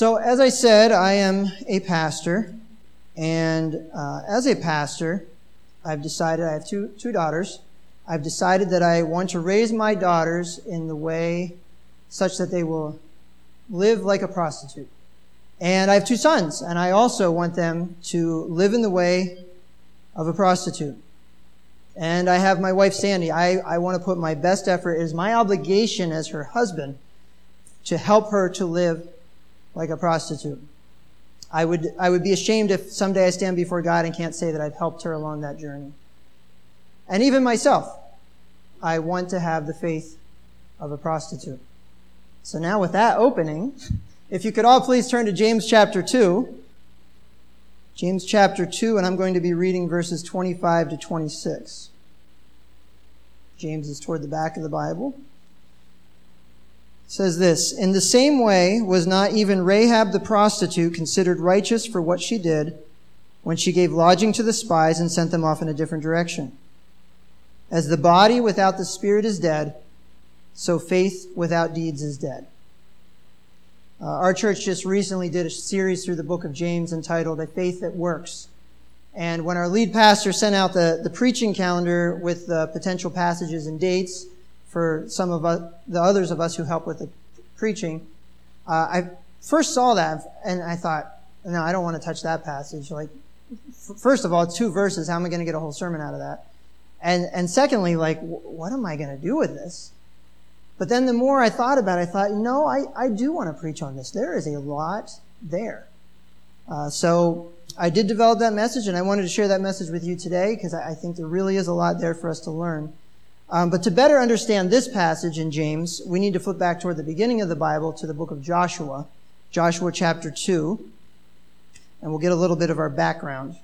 So, as I said, I am a pastor, and uh, as a pastor, I've decided I have two, two daughters. I've decided that I want to raise my daughters in the way such that they will live like a prostitute. And I have two sons, and I also want them to live in the way of a prostitute. And I have my wife, Sandy. I, I want to put my best effort. It is my obligation as her husband to help her to live like a prostitute. I would, I would be ashamed if someday I stand before God and can't say that I've helped her along that journey. And even myself, I want to have the faith of a prostitute. So now with that opening, if you could all please turn to James chapter 2. James chapter 2, and I'm going to be reading verses 25 to 26. James is toward the back of the Bible. Says this In the same way, was not even Rahab the prostitute considered righteous for what she did when she gave lodging to the spies and sent them off in a different direction? As the body without the spirit is dead, so faith without deeds is dead. Uh, our church just recently did a series through the book of James entitled A Faith That Works. And when our lead pastor sent out the, the preaching calendar with the potential passages and dates for some of us, the others of us who help with the preaching, uh, I first saw that and I thought, no, I don't want to touch that passage. Like, f- first of all, two verses. How am I going to get a whole sermon out of that? And, and secondly, like, w- what am I going to do with this? But then the more I thought about it, I thought, no, I, I do want to preach on this. There is a lot there. Uh, so I did develop that message, and I wanted to share that message with you today because I, I think there really is a lot there for us to learn. Um, but to better understand this passage in James, we need to flip back toward the beginning of the Bible to the book of Joshua, Joshua chapter 2, and we'll get a little bit of our background.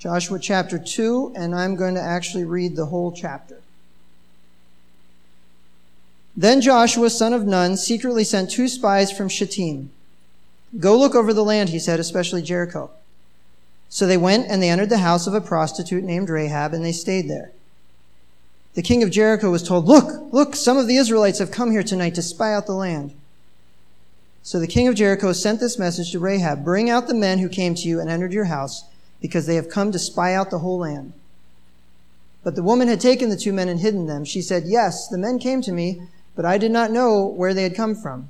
Joshua chapter 2, and I'm going to actually read the whole chapter. Then Joshua, son of Nun, secretly sent two spies from Shittim. Go look over the land, he said, especially Jericho. So they went and they entered the house of a prostitute named Rahab, and they stayed there. The king of Jericho was told, Look, look, some of the Israelites have come here tonight to spy out the land. So the king of Jericho sent this message to Rahab Bring out the men who came to you and entered your house because they have come to spy out the whole land. But the woman had taken the two men and hidden them. She said, Yes, the men came to me, but I did not know where they had come from.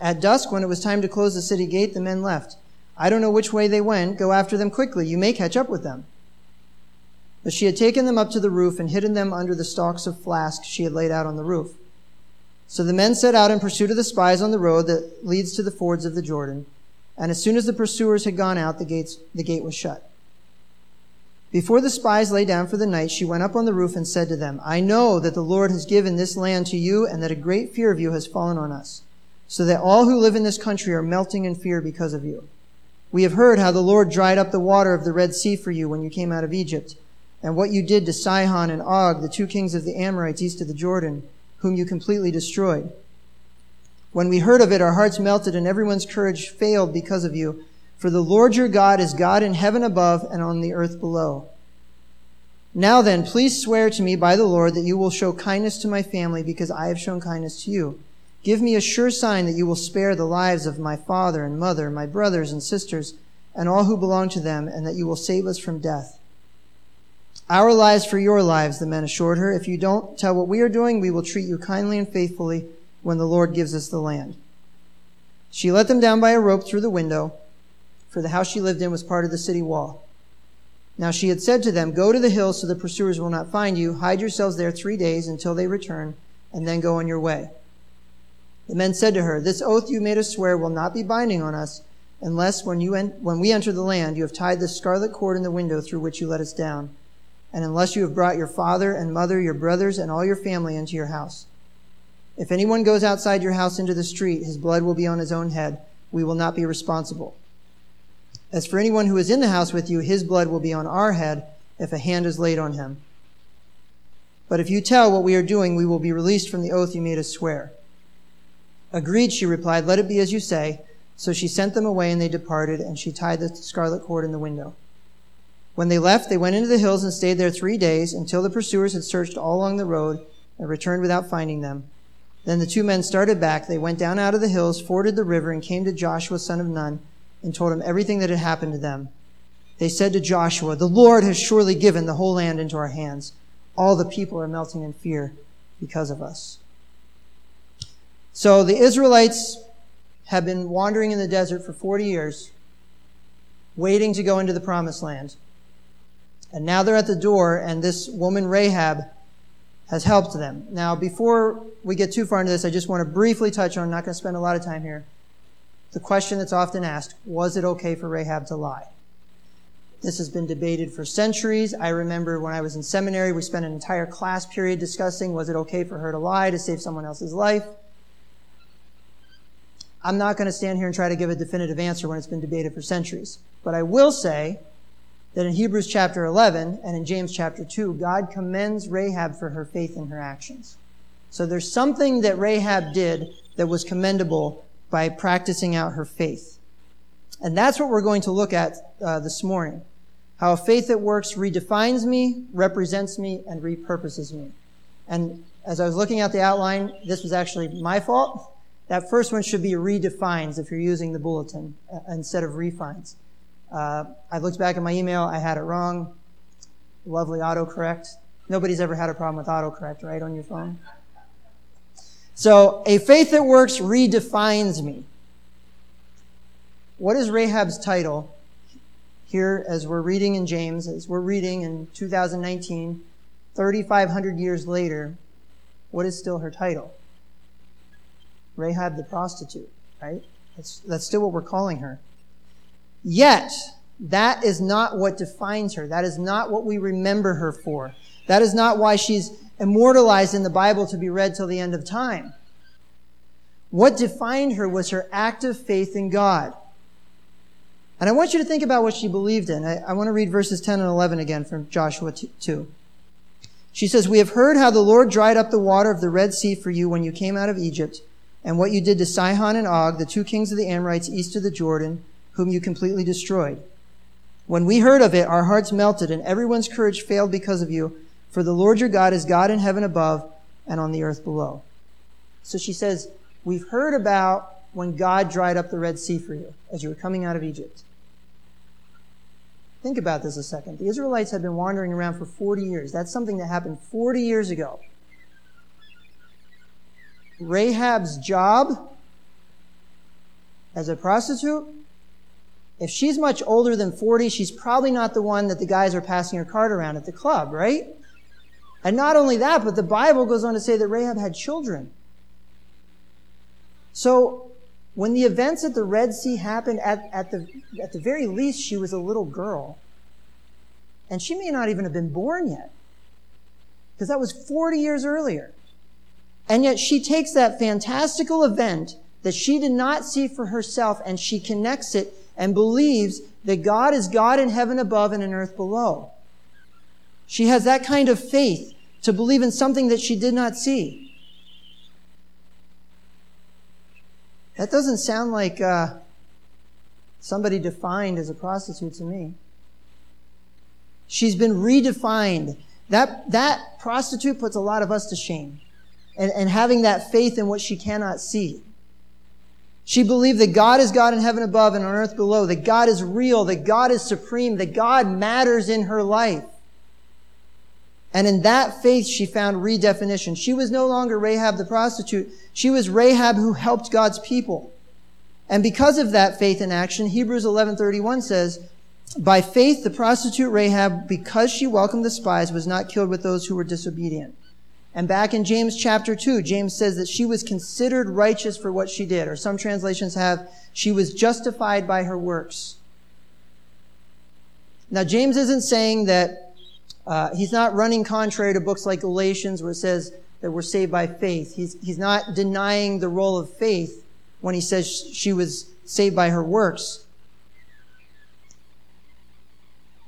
At dusk, when it was time to close the city gate, the men left. I don't know which way they went. Go after them quickly. You may catch up with them. But she had taken them up to the roof and hidden them under the stalks of flax she had laid out on the roof. So the men set out in pursuit of the spies on the road that leads to the fords of the Jordan. And as soon as the pursuers had gone out, the, gates, the gate was shut. Before the spies lay down for the night, she went up on the roof and said to them, I know that the Lord has given this land to you and that a great fear of you has fallen on us, so that all who live in this country are melting in fear because of you. We have heard how the Lord dried up the water of the Red Sea for you when you came out of Egypt, and what you did to Sihon and Og, the two kings of the Amorites east of the Jordan, whom you completely destroyed. When we heard of it, our hearts melted and everyone's courage failed because of you. For the Lord your God is God in heaven above and on the earth below. Now then, please swear to me by the Lord that you will show kindness to my family because I have shown kindness to you. Give me a sure sign that you will spare the lives of my father and mother, my brothers and sisters, and all who belong to them, and that you will save us from death. Our lives for your lives, the men assured her. If you don't tell what we are doing, we will treat you kindly and faithfully when the Lord gives us the land. She let them down by a rope through the window, for the house she lived in was part of the city wall. Now she had said to them, Go to the hills so the pursuers will not find you. Hide yourselves there three days until they return, and then go on your way. The men said to her, This oath you made us swear will not be binding on us, unless when, you en- when we enter the land you have tied the scarlet cord in the window through which you let us down, and unless you have brought your father and mother, your brothers, and all your family into your house. If anyone goes outside your house into the street, his blood will be on his own head. We will not be responsible. As for anyone who is in the house with you, his blood will be on our head if a hand is laid on him. But if you tell what we are doing, we will be released from the oath you made us swear. Agreed, she replied. Let it be as you say. So she sent them away, and they departed, and she tied the scarlet cord in the window. When they left, they went into the hills and stayed there three days until the pursuers had searched all along the road and returned without finding them. Then the two men started back. They went down out of the hills, forded the river, and came to Joshua, son of Nun, and told him everything that had happened to them. They said to Joshua, The Lord has surely given the whole land into our hands. All the people are melting in fear because of us. So the Israelites have been wandering in the desert for 40 years, waiting to go into the promised land. And now they're at the door, and this woman, Rahab, has helped them. Now, before we get too far into this, I just want to briefly touch on, I'm not going to spend a lot of time here, the question that's often asked was it okay for Rahab to lie? This has been debated for centuries. I remember when I was in seminary, we spent an entire class period discussing was it okay for her to lie to save someone else's life? I'm not going to stand here and try to give a definitive answer when it's been debated for centuries. But I will say that in Hebrews chapter 11 and in James chapter 2, God commends Rahab for her faith in her actions. So there's something that Rahab did that was commendable by practicing out her faith. And that's what we're going to look at uh, this morning. How a faith that works redefines me, represents me, and repurposes me. And as I was looking at the outline, this was actually my fault. That first one should be redefines if you're using the bulletin uh, instead of refines. Uh, I looked back at my email. I had it wrong. Lovely autocorrect. Nobody's ever had a problem with autocorrect, right, on your phone? So, a faith that works redefines me. What is Rahab's title here as we're reading in James, as we're reading in 2019, 3,500 years later? What is still her title? Rahab the prostitute, right? That's, that's still what we're calling her. Yet, that is not what defines her. That is not what we remember her for. That is not why she's immortalized in the Bible to be read till the end of time. What defined her was her active faith in God. And I want you to think about what she believed in. I, I want to read verses 10 and 11 again from Joshua 2. She says, We have heard how the Lord dried up the water of the Red Sea for you when you came out of Egypt, and what you did to Sihon and Og, the two kings of the Amorites east of the Jordan, whom you completely destroyed. When we heard of it, our hearts melted, and everyone's courage failed because of you. For the Lord your God is God in heaven above and on the earth below. So she says, We've heard about when God dried up the Red Sea for you as you were coming out of Egypt. Think about this a second. The Israelites had been wandering around for 40 years. That's something that happened 40 years ago. Rahab's job as a prostitute if she's much older than 40, she's probably not the one that the guys are passing her card around at the club, right? And not only that, but the Bible goes on to say that Rahab had children. So when the events at the Red Sea happened, at, at, the, at the very least, she was a little girl. And she may not even have been born yet. Because that was 40 years earlier. And yet she takes that fantastical event that she did not see for herself and she connects it and believes that God is God in heaven above and in earth below. She has that kind of faith to believe in something that she did not see. That doesn't sound like uh, somebody defined as a prostitute to me. She's been redefined. That, that prostitute puts a lot of us to shame. And, and having that faith in what she cannot see. She believed that God is God in heaven above and on earth below, that God is real, that God is supreme, that God matters in her life. And in that faith, she found redefinition. She was no longer Rahab the prostitute. She was Rahab who helped God's people. And because of that faith in action, Hebrews 11:31 says, "By faith the prostitute Rahab, because she welcomed the spies, was not killed with those who were disobedient." And back in James chapter 2, James says that she was considered righteous for what she did, or some translations have, she was justified by her works. Now, James isn't saying that, uh, he's not running contrary to books like Galatians where it says that we're saved by faith. He's, he's not denying the role of faith when he says she was saved by her works.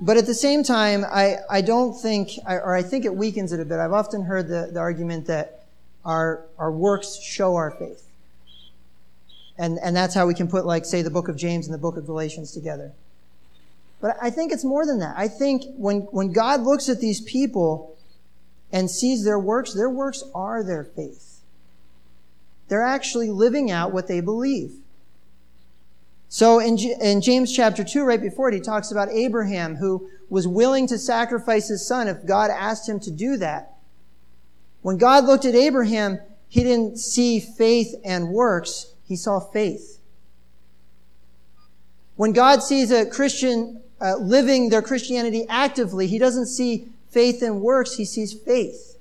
But at the same time, I, I don't think, or I think it weakens it a bit. I've often heard the, the argument that our, our works show our faith. And, and that's how we can put, like, say, the book of James and the book of Galatians together. But I think it's more than that. I think when, when God looks at these people and sees their works, their works are their faith. They're actually living out what they believe. So in, in James chapter 2, right before it, he talks about Abraham who was willing to sacrifice his son if God asked him to do that. When God looked at Abraham, he didn't see faith and works, he saw faith. When God sees a Christian uh, living their Christianity actively, he doesn't see faith and works, he sees faith.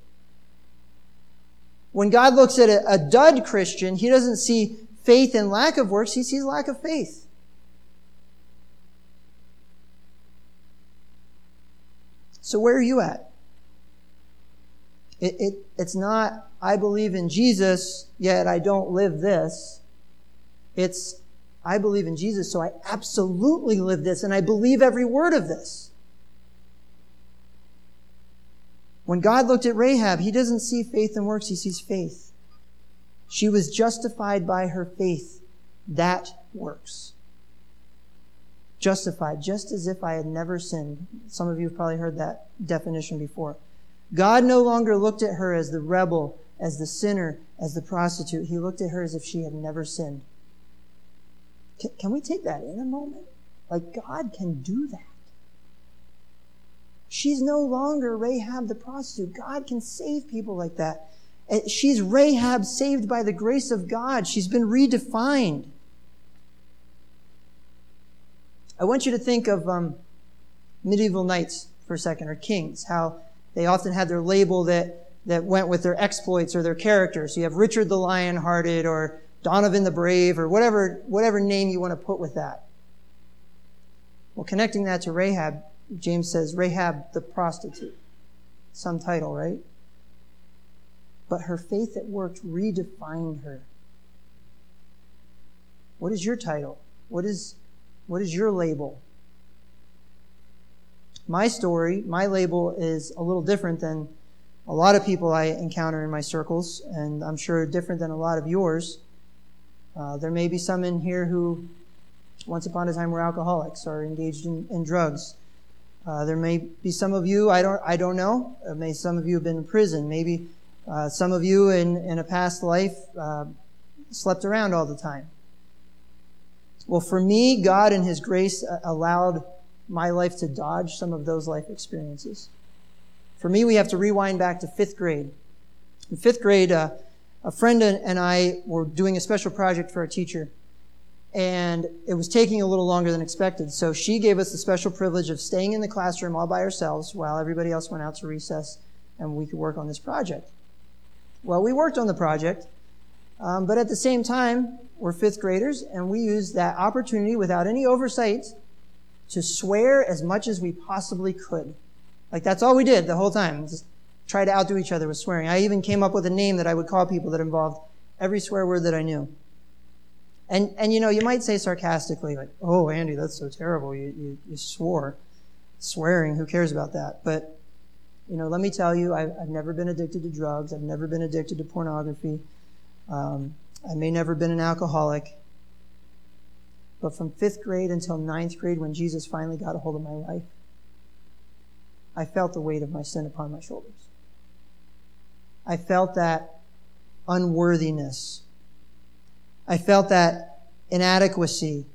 When God looks at a, a dud Christian, he doesn't see faith and lack of works, he sees lack of faith. So where are you at? It, it, it's not, I believe in Jesus, yet I don't live this. It's, I believe in Jesus, so I absolutely live this, and I believe every word of this. When God looked at Rahab, he doesn't see faith and works, he sees faith. She was justified by her faith. That works justified, just as if I had never sinned. Some of you have probably heard that definition before. God no longer looked at her as the rebel, as the sinner, as the prostitute. He looked at her as if she had never sinned. Can, can we take that in a moment? Like, God can do that. She's no longer Rahab the prostitute. God can save people like that. She's Rahab saved by the grace of God. She's been redefined. I want you to think of um, medieval knights for a second, or kings, how they often had their label that, that went with their exploits or their characters. So you have Richard the Lion-Hearted or Donovan the Brave or whatever, whatever name you want to put with that. Well, connecting that to Rahab, James says Rahab the prostitute. Some title, right? But her faith at work redefined her. What is your title? What is what is your label? My story, my label is a little different than a lot of people I encounter in my circles, and I'm sure different than a lot of yours. Uh, there may be some in here who, once upon a time, were alcoholics or engaged in, in drugs. Uh, there may be some of you, I don't, I don't know. Uh, may some of you have been in prison. Maybe uh, some of you in, in a past life uh, slept around all the time. Well, for me, God in His grace uh, allowed my life to dodge some of those life experiences. For me, we have to rewind back to fifth grade. In fifth grade, a friend and I were doing a special project for our teacher, and it was taking a little longer than expected. So she gave us the special privilege of staying in the classroom all by ourselves while everybody else went out to recess and we could work on this project. Well, we worked on the project, um, but at the same time, we're fifth graders, and we used that opportunity without any oversight to swear as much as we possibly could. Like that's all we did the whole time. Just try to outdo each other with swearing. I even came up with a name that I would call people that involved every swear word that I knew. And, and you know, you might say sarcastically, like, oh, Andy, that's so terrible. You, you, you swore. Swearing, who cares about that? But, you know, let me tell you, I've, I've never been addicted to drugs. I've never been addicted to pornography. Um, I may never have been an alcoholic. But from fifth grade until ninth grade, when Jesus finally got a hold of my life, I felt the weight of my sin upon my shoulders. I felt that unworthiness. I felt that inadequacy.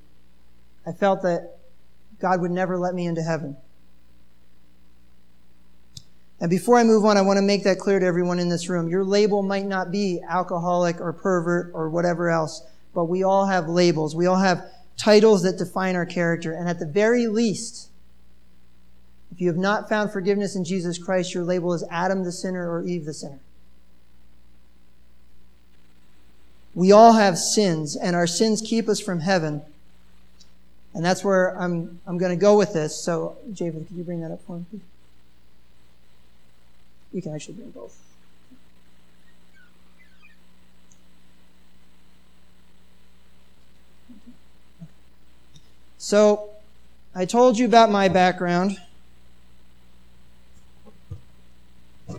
I felt that God would never let me into heaven. And before I move on, I want to make that clear to everyone in this room. Your label might not be alcoholic or pervert or whatever else, but we all have labels. We all have titles that define our character. And at the very least, if you have not found forgiveness in Jesus Christ, your label is Adam the sinner or Eve the sinner. We all have sins, and our sins keep us from heaven. And that's where I'm, I'm going to go with this. So, Javen, could you bring that up for me? You can actually bring both. So, I told you about my background.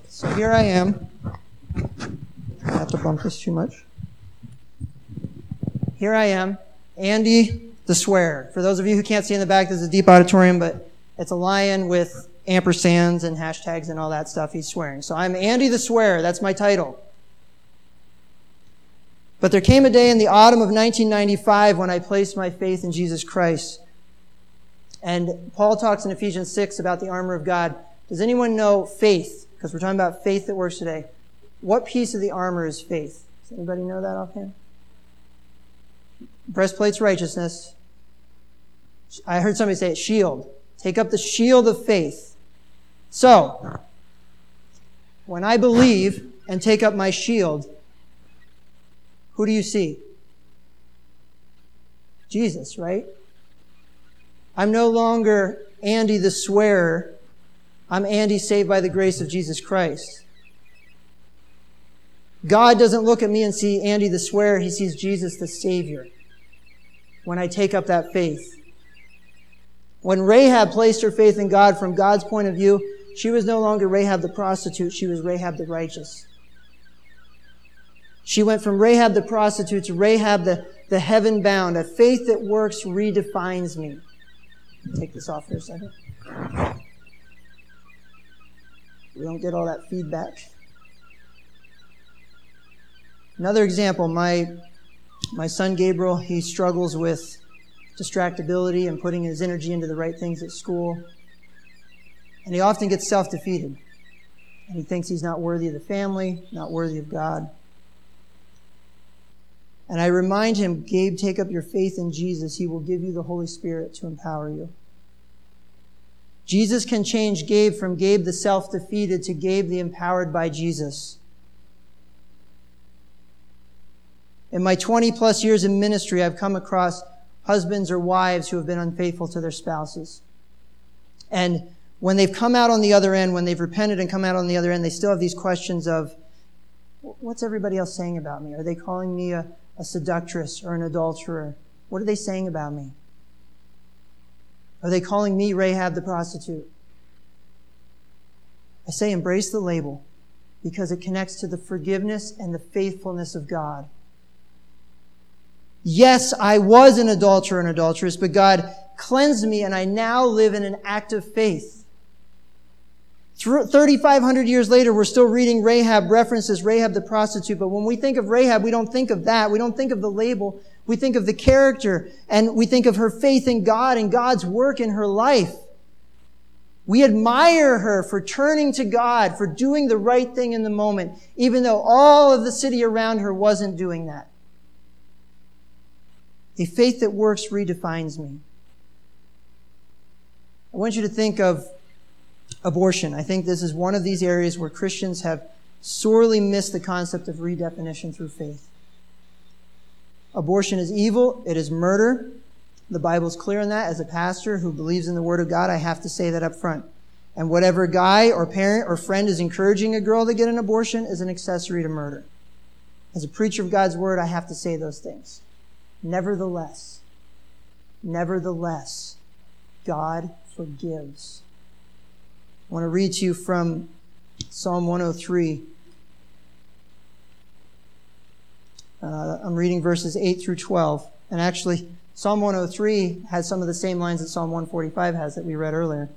So here I am. I have to bump this too much. Here I am, Andy the swear. For those of you who can't see in the back, there's a deep auditorium, but it's a lion with ampersands and hashtags and all that stuff. He's swearing. So I'm Andy the Swear. That's my title. But there came a day in the autumn of 1995 when I placed my faith in Jesus Christ. And Paul talks in Ephesians 6 about the armor of God. Does anyone know faith? Because we're talking about faith that works today. What piece of the armor is faith? Does anybody know that offhand? Breastplate's righteousness. I heard somebody say it, shield. Take up the shield of faith. So, when I believe and take up my shield, who do you see? Jesus, right? I'm no longer Andy the swearer. I'm Andy saved by the grace of Jesus Christ. God doesn't look at me and see Andy the swearer. He sees Jesus the Savior when I take up that faith. When Rahab placed her faith in God from God's point of view, she was no longer Rahab the prostitute. She was Rahab the righteous. She went from Rahab the prostitute to Rahab the, the heaven bound. A faith that works redefines me. Take this off for a second. We don't get all that feedback. Another example, my my son Gabriel, he struggles with distractibility and putting his energy into the right things at school. And he often gets self-defeated. And he thinks he's not worthy of the family, not worthy of God. And I remind him, Gabe, take up your faith in Jesus. He will give you the Holy Spirit to empower you. Jesus can change Gabe from Gabe the self defeated to Gabe the empowered by Jesus. In my 20 plus years in ministry, I've come across husbands or wives who have been unfaithful to their spouses. And when they've come out on the other end, when they've repented and come out on the other end, they still have these questions of, what's everybody else saying about me? Are they calling me a, a seductress or an adulterer? What are they saying about me? Are they calling me Rahab the prostitute? I say embrace the label because it connects to the forgiveness and the faithfulness of God. Yes, I was an adulterer and adulteress, but God cleansed me and I now live in an act of faith. 3,500 years later, we're still reading Rahab references Rahab the prostitute, but when we think of Rahab, we don't think of that. We don't think of the label. We think of the character and we think of her faith in God and God's work in her life. We admire her for turning to God, for doing the right thing in the moment, even though all of the city around her wasn't doing that. A faith that works redefines me. I want you to think of abortion. I think this is one of these areas where Christians have sorely missed the concept of redefinition through faith. Abortion is evil, it is murder. The Bible's clear on that. As a pastor who believes in the Word of God, I have to say that up front. And whatever guy or parent or friend is encouraging a girl to get an abortion is an accessory to murder. As a preacher of God's Word, I have to say those things. Nevertheless, nevertheless, God forgives. I want to read to you from Psalm 103. Uh, I'm reading verses 8 through 12. And actually, Psalm 103 has some of the same lines that Psalm 145 has that we read earlier.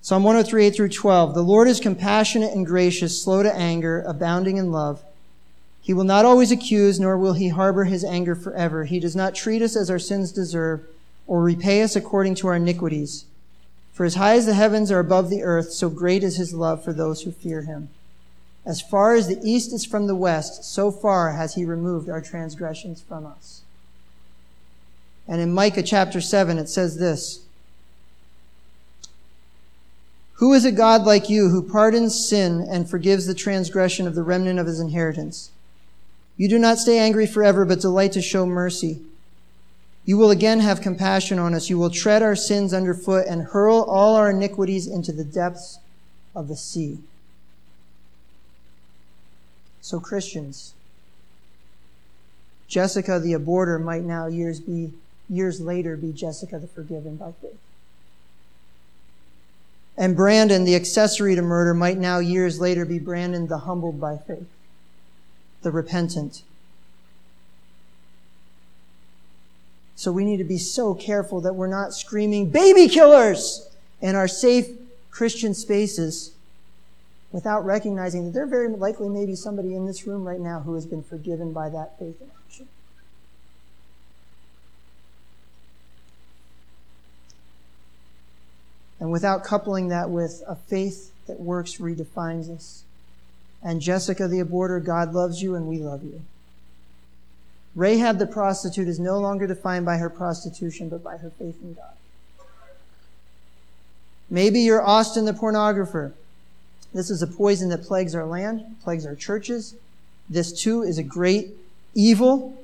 Psalm 103, 8 through 12. The Lord is compassionate and gracious, slow to anger, abounding in love. He will not always accuse, nor will he harbor his anger forever. He does not treat us as our sins deserve, or repay us according to our iniquities. For as high as the heavens are above the earth, so great is his love for those who fear him. As far as the east is from the west, so far has he removed our transgressions from us. And in Micah chapter 7, it says this Who is a God like you who pardons sin and forgives the transgression of the remnant of his inheritance? You do not stay angry forever, but delight to show mercy. You will again have compassion on us. You will tread our sins underfoot and hurl all our iniquities into the depths of the sea. So, Christians, Jessica the aborter might now years be years later be Jessica the forgiven by faith. And Brandon, the accessory to murder, might now years later be Brandon the humbled by faith, the repentant. So we need to be so careful that we're not screaming baby killers in our safe Christian spaces without recognizing that there very likely may be somebody in this room right now who has been forgiven by that faith in action. And without coupling that with a faith that works redefines us. And Jessica the aborter, God loves you and we love you. Rahab the prostitute is no longer defined by her prostitution, but by her faith in God. Maybe you're Austin the pornographer. This is a poison that plagues our land, plagues our churches. This too is a great evil.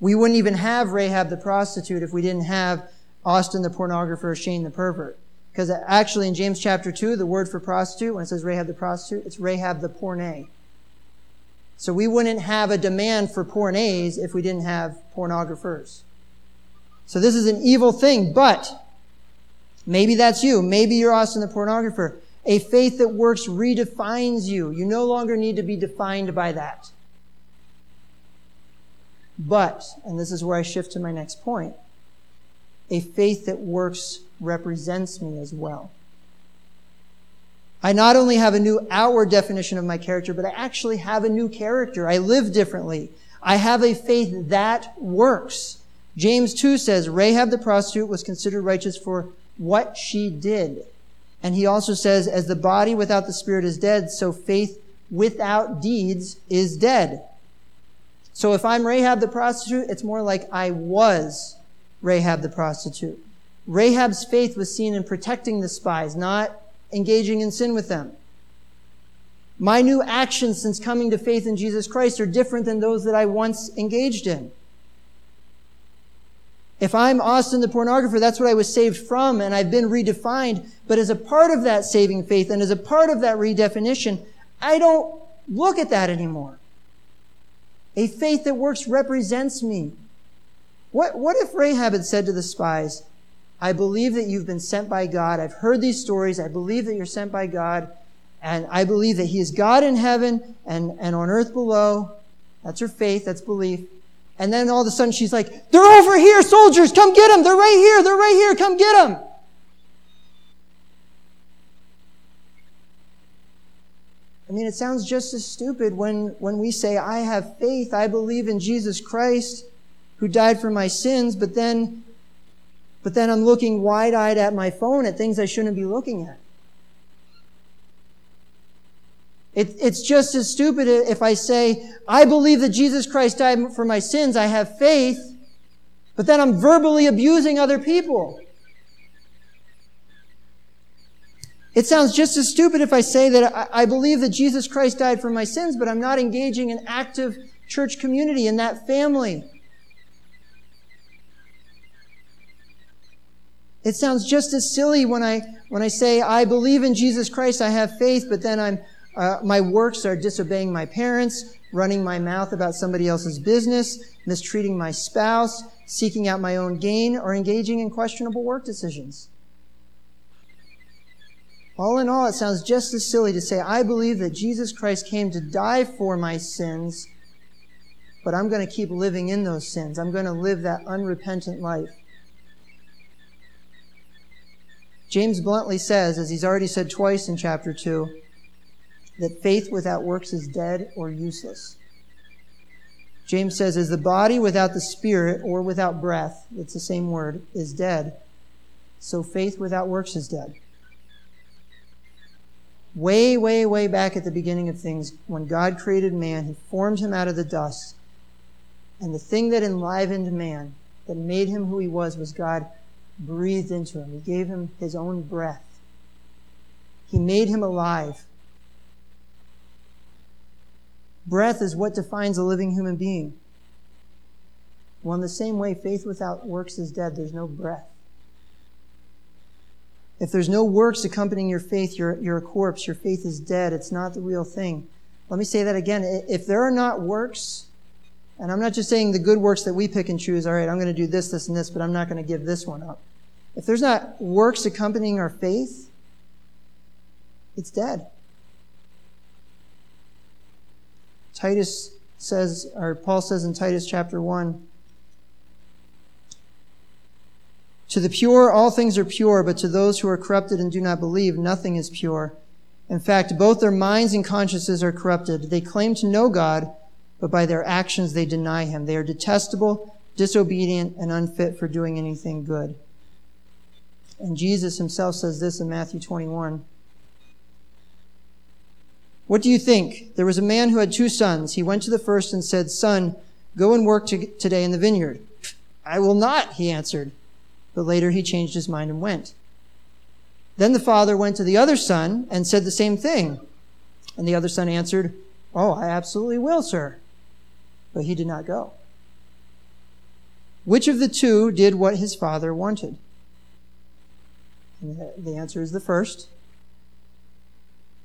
We wouldn't even have Rahab the prostitute if we didn't have Austin the pornographer, Shane the pervert. Because actually in James chapter 2, the word for prostitute, when it says Rahab the prostitute, it's Rahab the porne. So we wouldn't have a demand for pornes if we didn't have pornographers. So this is an evil thing, but maybe that's you. Maybe you're Austin the pornographer. A faith that works redefines you. You no longer need to be defined by that. But, and this is where I shift to my next point, a faith that works represents me as well. I not only have a new outward definition of my character, but I actually have a new character. I live differently. I have a faith that works. James 2 says, Rahab the prostitute was considered righteous for what she did. And he also says, as the body without the spirit is dead, so faith without deeds is dead. So if I'm Rahab the prostitute, it's more like I was Rahab the prostitute. Rahab's faith was seen in protecting the spies, not engaging in sin with them. My new actions since coming to faith in Jesus Christ are different than those that I once engaged in. If I'm Austin the pornographer, that's what I was saved from and I've been redefined. But as a part of that saving faith and as a part of that redefinition, I don't look at that anymore. A faith that works represents me. What, what if Rahab had said to the spies, I believe that you've been sent by God. I've heard these stories. I believe that you're sent by God. And I believe that He is God in heaven and, and on earth below. That's her faith. That's belief. And then all of a sudden she's like, they're over here, soldiers, come get them. They're right here. They're right here. Come get them. I mean, it sounds just as stupid when, when we say, I have faith. I believe in Jesus Christ who died for my sins, but then, but then I'm looking wide eyed at my phone at things I shouldn't be looking at. It, it's just as stupid if I say, I believe that Jesus Christ died for my sins, I have faith, but then I'm verbally abusing other people. It sounds just as stupid if I say that I, I believe that Jesus Christ died for my sins, but I'm not engaging in active church community in that family. It sounds just as silly when I, when I say, I believe in Jesus Christ, I have faith, but then I'm, uh, my works are disobeying my parents, running my mouth about somebody else's business, mistreating my spouse, seeking out my own gain, or engaging in questionable work decisions. All in all, it sounds just as silly to say, I believe that Jesus Christ came to die for my sins, but I'm going to keep living in those sins. I'm going to live that unrepentant life. James bluntly says, as he's already said twice in chapter 2, that faith without works is dead or useless. James says, as the body without the spirit or without breath, it's the same word, is dead, so faith without works is dead. Way, way, way back at the beginning of things, when God created man, he formed him out of the dust. And the thing that enlivened man, that made him who he was, was God breathed into him. He gave him his own breath. He made him alive. Breath is what defines a living human being. Well, in the same way, faith without works is dead. There's no breath. If there's no works accompanying your faith, you're, you're a corpse. Your faith is dead. It's not the real thing. Let me say that again. If there are not works, and I'm not just saying the good works that we pick and choose, all right, I'm going to do this, this, and this, but I'm not going to give this one up. If there's not works accompanying our faith, it's dead. Titus says, or Paul says in Titus chapter 1, To the pure, all things are pure, but to those who are corrupted and do not believe, nothing is pure. In fact, both their minds and consciences are corrupted. They claim to know God, but by their actions they deny him. They are detestable, disobedient, and unfit for doing anything good. And Jesus himself says this in Matthew 21. What do you think? There was a man who had two sons. He went to the first and said, Son, go and work to, today in the vineyard. I will not, he answered. But later he changed his mind and went. Then the father went to the other son and said the same thing. And the other son answered, Oh, I absolutely will, sir. But he did not go. Which of the two did what his father wanted? The answer is the first.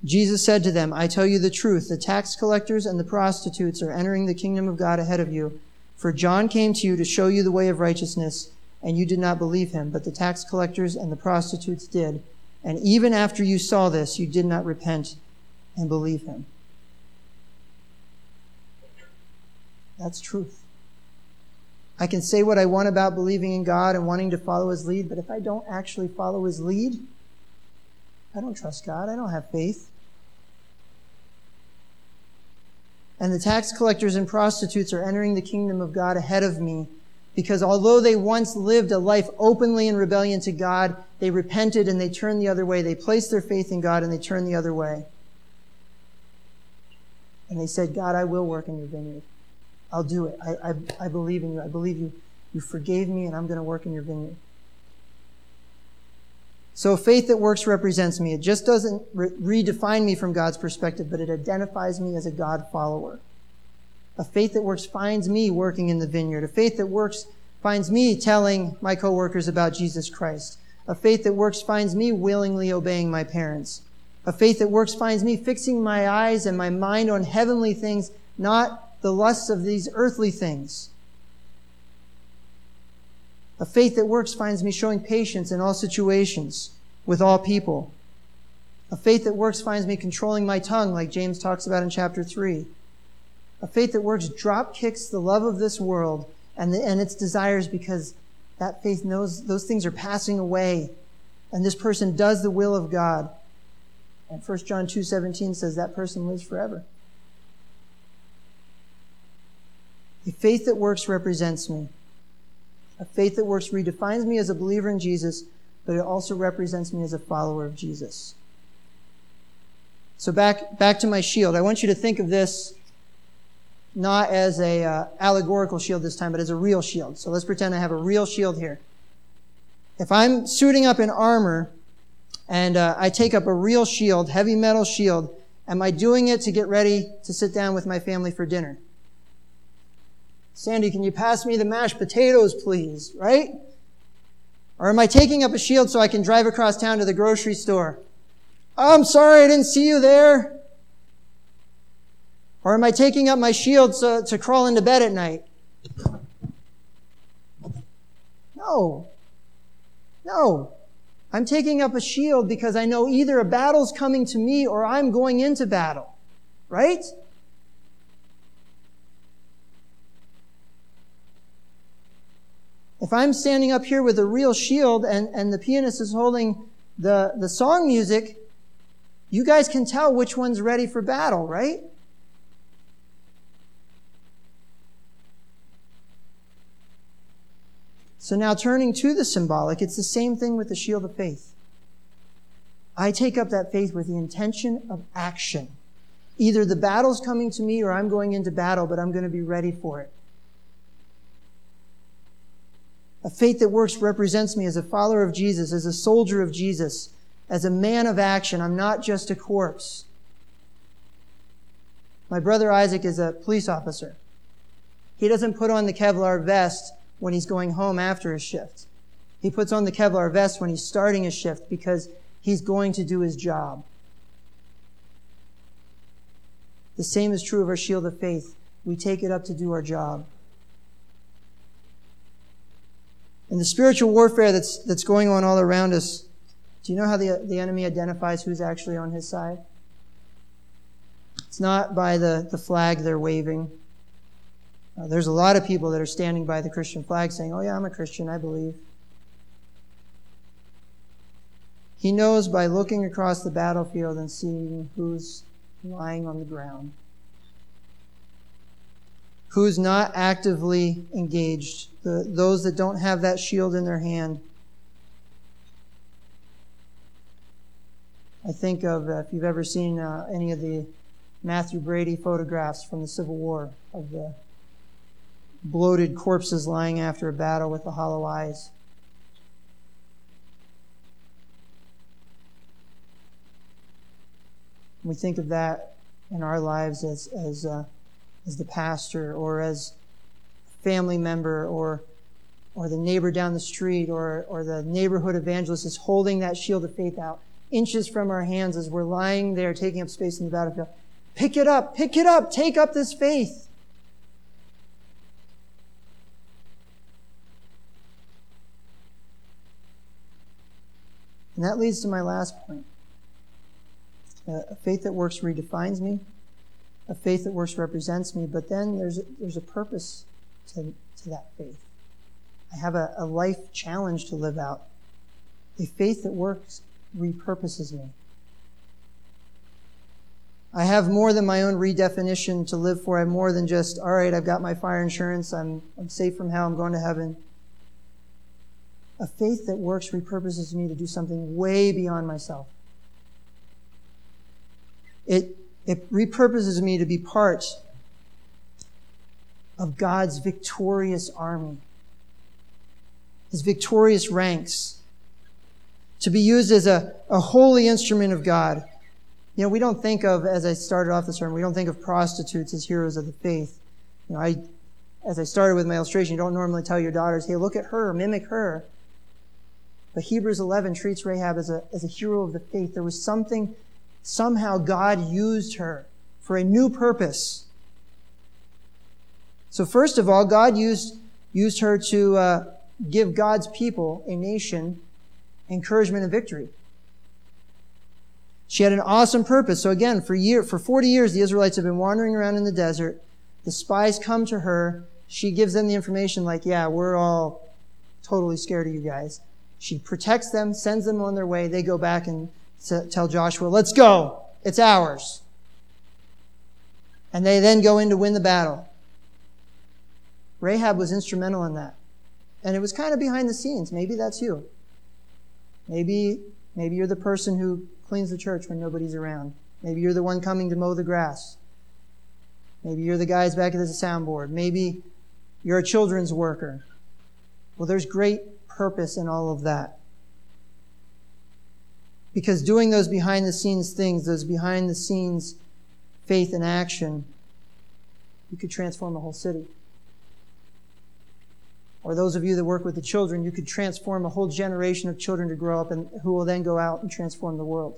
Jesus said to them, I tell you the truth, the tax collectors and the prostitutes are entering the kingdom of God ahead of you. For John came to you to show you the way of righteousness, and you did not believe him, but the tax collectors and the prostitutes did. And even after you saw this, you did not repent and believe him. That's truth. I can say what I want about believing in God and wanting to follow his lead, but if I don't actually follow his lead, I don't trust God. I don't have faith. And the tax collectors and prostitutes are entering the kingdom of God ahead of me because although they once lived a life openly in rebellion to God, they repented and they turned the other way. They placed their faith in God and they turned the other way. And they said, God, I will work in your vineyard. I'll do it. I, I, I believe in you. I believe you. You forgave me, and I'm going to work in your vineyard. So faith that works represents me. It just doesn't re- redefine me from God's perspective, but it identifies me as a God follower. A faith that works finds me working in the vineyard. A faith that works finds me telling my coworkers about Jesus Christ. A faith that works finds me willingly obeying my parents. A faith that works finds me fixing my eyes and my mind on heavenly things, not the lusts of these earthly things. A faith that works finds me showing patience in all situations with all people. A faith that works finds me controlling my tongue, like James talks about in chapter 3. A faith that works drop kicks the love of this world and, the, and its desires because that faith knows those things are passing away and this person does the will of God. And 1 John 2:17 says that person lives forever. A faith that works represents me. A faith that works redefines me as a believer in Jesus, but it also represents me as a follower of Jesus. So back, back to my shield. I want you to think of this not as a uh, allegorical shield this time, but as a real shield. So let's pretend I have a real shield here. If I'm suiting up in armor and uh, I take up a real shield, heavy metal shield, am I doing it to get ready to sit down with my family for dinner? Sandy, can you pass me the mashed potatoes, please? Right? Or am I taking up a shield so I can drive across town to the grocery store? I'm sorry, I didn't see you there. Or am I taking up my shield so, to crawl into bed at night? No. No. I'm taking up a shield because I know either a battle's coming to me or I'm going into battle. Right? If I'm standing up here with a real shield and, and the pianist is holding the, the song music, you guys can tell which one's ready for battle, right? So now turning to the symbolic, it's the same thing with the shield of faith. I take up that faith with the intention of action. Either the battle's coming to me or I'm going into battle, but I'm going to be ready for it. A faith that works represents me as a follower of Jesus, as a soldier of Jesus, as a man of action. I'm not just a corpse. My brother Isaac is a police officer. He doesn't put on the Kevlar vest when he's going home after his shift. He puts on the Kevlar vest when he's starting his shift because he's going to do his job. The same is true of our shield of faith. We take it up to do our job. In the spiritual warfare that's, that's going on all around us, do you know how the, the enemy identifies who's actually on his side? It's not by the, the flag they're waving. Uh, there's a lot of people that are standing by the Christian flag saying, Oh, yeah, I'm a Christian, I believe. He knows by looking across the battlefield and seeing who's lying on the ground, who's not actively engaged, the, those that don't have that shield in their hand. I think of uh, if you've ever seen uh, any of the Mathew Brady photographs from the Civil War of the bloated corpses lying after a battle with the hollow eyes. We think of that in our lives as as uh, as the pastor or as a family member or or the neighbor down the street or or the neighborhood evangelist is holding that shield of faith out inches from our hands as we're lying there taking up space in the battlefield. Pick it up, pick it up, take up this faith. And that leads to my last point. Uh, a faith that works redefines me. A faith that works represents me. But then there's a, there's a purpose to, to that faith. I have a, a life challenge to live out. A faith that works repurposes me. I have more than my own redefinition to live for. I have more than just, all right, I've got my fire insurance. I'm, I'm safe from hell. I'm going to heaven. A faith that works repurposes me to do something way beyond myself. It, it repurposes me to be part of God's victorious army, His victorious ranks, to be used as a, a holy instrument of God. You know, we don't think of, as I started off the sermon, we don't think of prostitutes as heroes of the faith. You know, I, as I started with my illustration, you don't normally tell your daughters, hey, look at her, mimic her. But Hebrews 11 treats Rahab as a, as a hero of the faith. There was something somehow God used her for a new purpose. So first of all, God used, used her to uh, give God's people, a nation, encouragement and victory. She had an awesome purpose. So again, for year, for 40 years, the Israelites have been wandering around in the desert. The spies come to her. She gives them the information like, yeah, we're all totally scared of you guys. She protects them, sends them on their way. They go back and tell Joshua, let's go. It's ours. And they then go in to win the battle. Rahab was instrumental in that. And it was kind of behind the scenes. Maybe that's you. Maybe, maybe you're the person who cleans the church when nobody's around. Maybe you're the one coming to mow the grass. Maybe you're the guys back at the soundboard. Maybe you're a children's worker. Well, there's great purpose in all of that. Because doing those behind the scenes things, those behind the scenes faith and action, you could transform a whole city. Or those of you that work with the children, you could transform a whole generation of children to grow up and who will then go out and transform the world.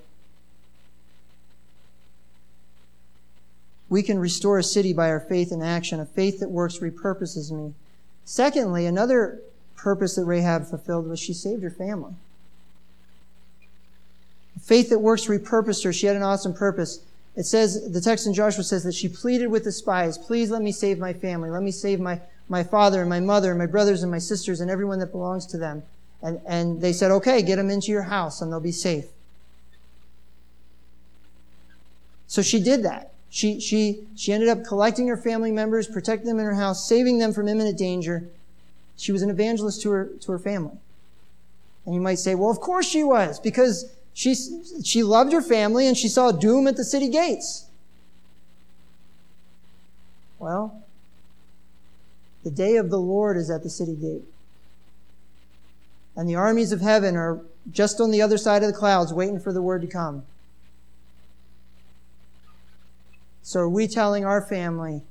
We can restore a city by our faith and action. A faith that works repurposes me. Secondly, another purpose that Rahab fulfilled was she saved her family. Faith that works repurposed her. She had an awesome purpose. It says, the text in Joshua says that she pleaded with the spies, please let me save my family. Let me save my, my father and my mother and my brothers and my sisters and everyone that belongs to them. And, and they said, okay, get them into your house and they'll be safe. So she did that. She, she, she ended up collecting her family members, protecting them in her house, saving them from imminent danger. She was an evangelist to her, to her family. And you might say, well, of course she was, because she, she loved her family and she saw doom at the city gates. Well, the day of the Lord is at the city gate. And the armies of heaven are just on the other side of the clouds waiting for the word to come. So are we telling our family,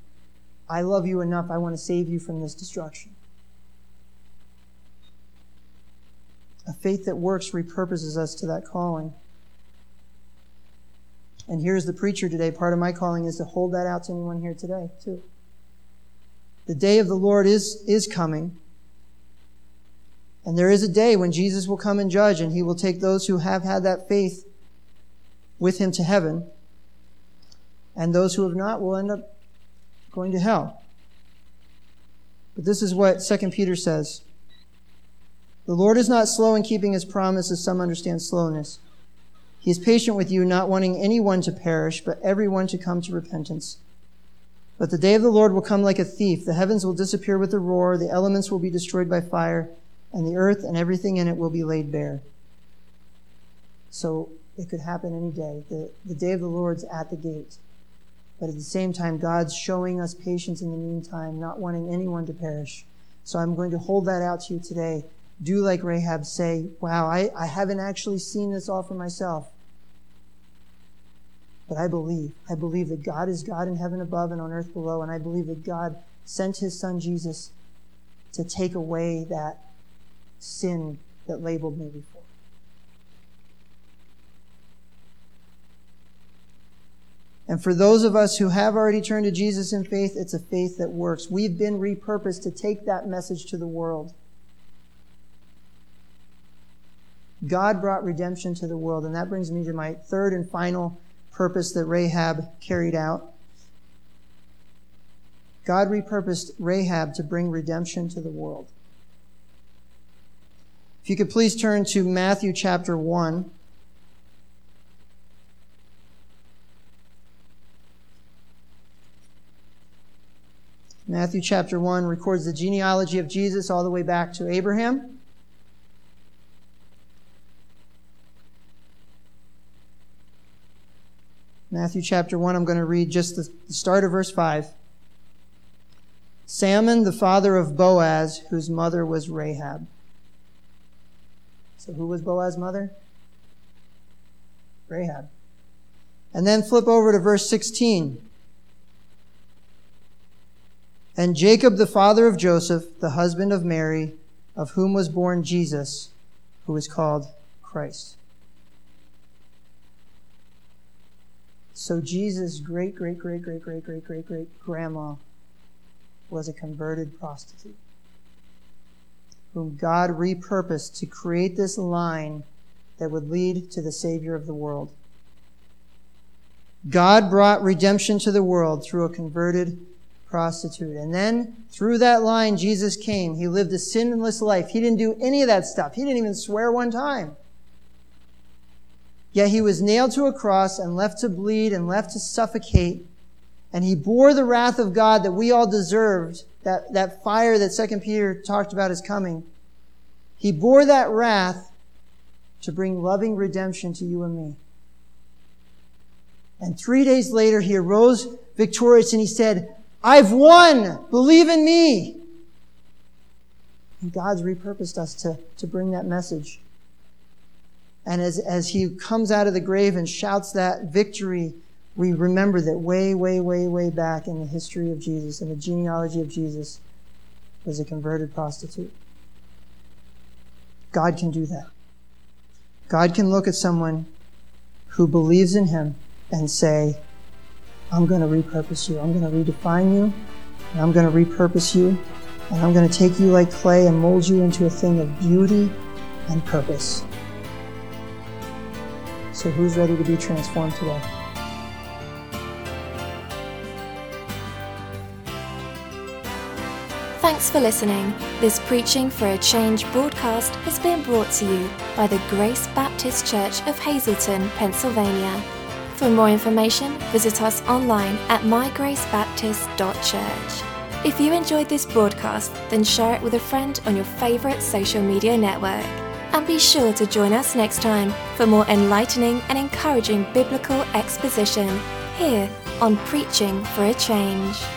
I love you enough, I want to save you from this destruction? A faith that works repurposes us to that calling. And here's the preacher today. Part of my calling is to hold that out to anyone here today, too. The day of the Lord is, is coming. And there is a day when Jesus will come and judge, and he will take those who have had that faith with him to heaven, and those who have not will end up going to hell. But this is what 2 Peter says. The Lord is not slow in keeping his promise, as some understand slowness, He is patient with you, not wanting anyone to perish, but everyone to come to repentance. But the day of the Lord will come like a thief. The heavens will disappear with a roar, the elements will be destroyed by fire, and the earth and everything in it will be laid bare. So it could happen any day. The, the day of the Lord's at the gate. But at the same time, God's showing us patience in the meantime, not wanting anyone to perish. So I'm going to hold that out to you today. Do like Rahab say, wow, I, I haven't actually seen this all for myself. But I believe. I believe that God is God in heaven above and on earth below. And I believe that God sent his son Jesus to take away that sin that labeled me before. And for those of us who have already turned to Jesus in faith, it's a faith that works. We've been repurposed to take that message to the world. God brought redemption to the world. And that brings me to my third and final purpose that Rahab carried out. God repurposed Rahab to bring redemption to the world. If you could please turn to Matthew chapter 1. Matthew chapter 1 records the genealogy of Jesus all the way back to Abraham. Matthew chapter 1, I'm going to read just the start of verse 5. Salmon, the father of Boaz, whose mother was Rahab. So who was Boaz's mother? Rahab. And then flip over to verse 16. And Jacob, the father of Joseph, the husband of Mary, of whom was born Jesus, who is called Christ. So Jesus' great, great, great, great, great, great, great, great grandma was a converted prostitute whom God repurposed to create this line that would lead to the Savior of the world. God brought redemption to the world through a converted prostitute. And then through that line, Jesus came. He lived a sinless life. He didn't do any of that stuff. He didn't even swear one time. Yet he was nailed to a cross and left to bleed and left to suffocate. And he bore the wrath of God that we all deserved, that, that fire that Second Peter talked about is coming. He bore that wrath to bring loving redemption to you and me. And three days later, he arose victorious and he said, I've won. Believe in me. And God's repurposed us to, to bring that message. And as, as he comes out of the grave and shouts that victory, we remember that way, way, way, way back in the history of Jesus, in the genealogy of Jesus, was a converted prostitute. God can do that. God can look at someone who believes in him and say, I'm going to repurpose you. I'm going to redefine you. And I'm going to repurpose you. And I'm going to take you like clay and mold you into a thing of beauty and purpose. So, who's ready to be transformed today? Thanks for listening. This Preaching for a Change broadcast has been brought to you by the Grace Baptist Church of Hazleton, Pennsylvania. For more information, visit us online at mygracebaptist.church. If you enjoyed this broadcast, then share it with a friend on your favorite social media network. And be sure to join us next time for more enlightening and encouraging biblical exposition here on Preaching for a Change.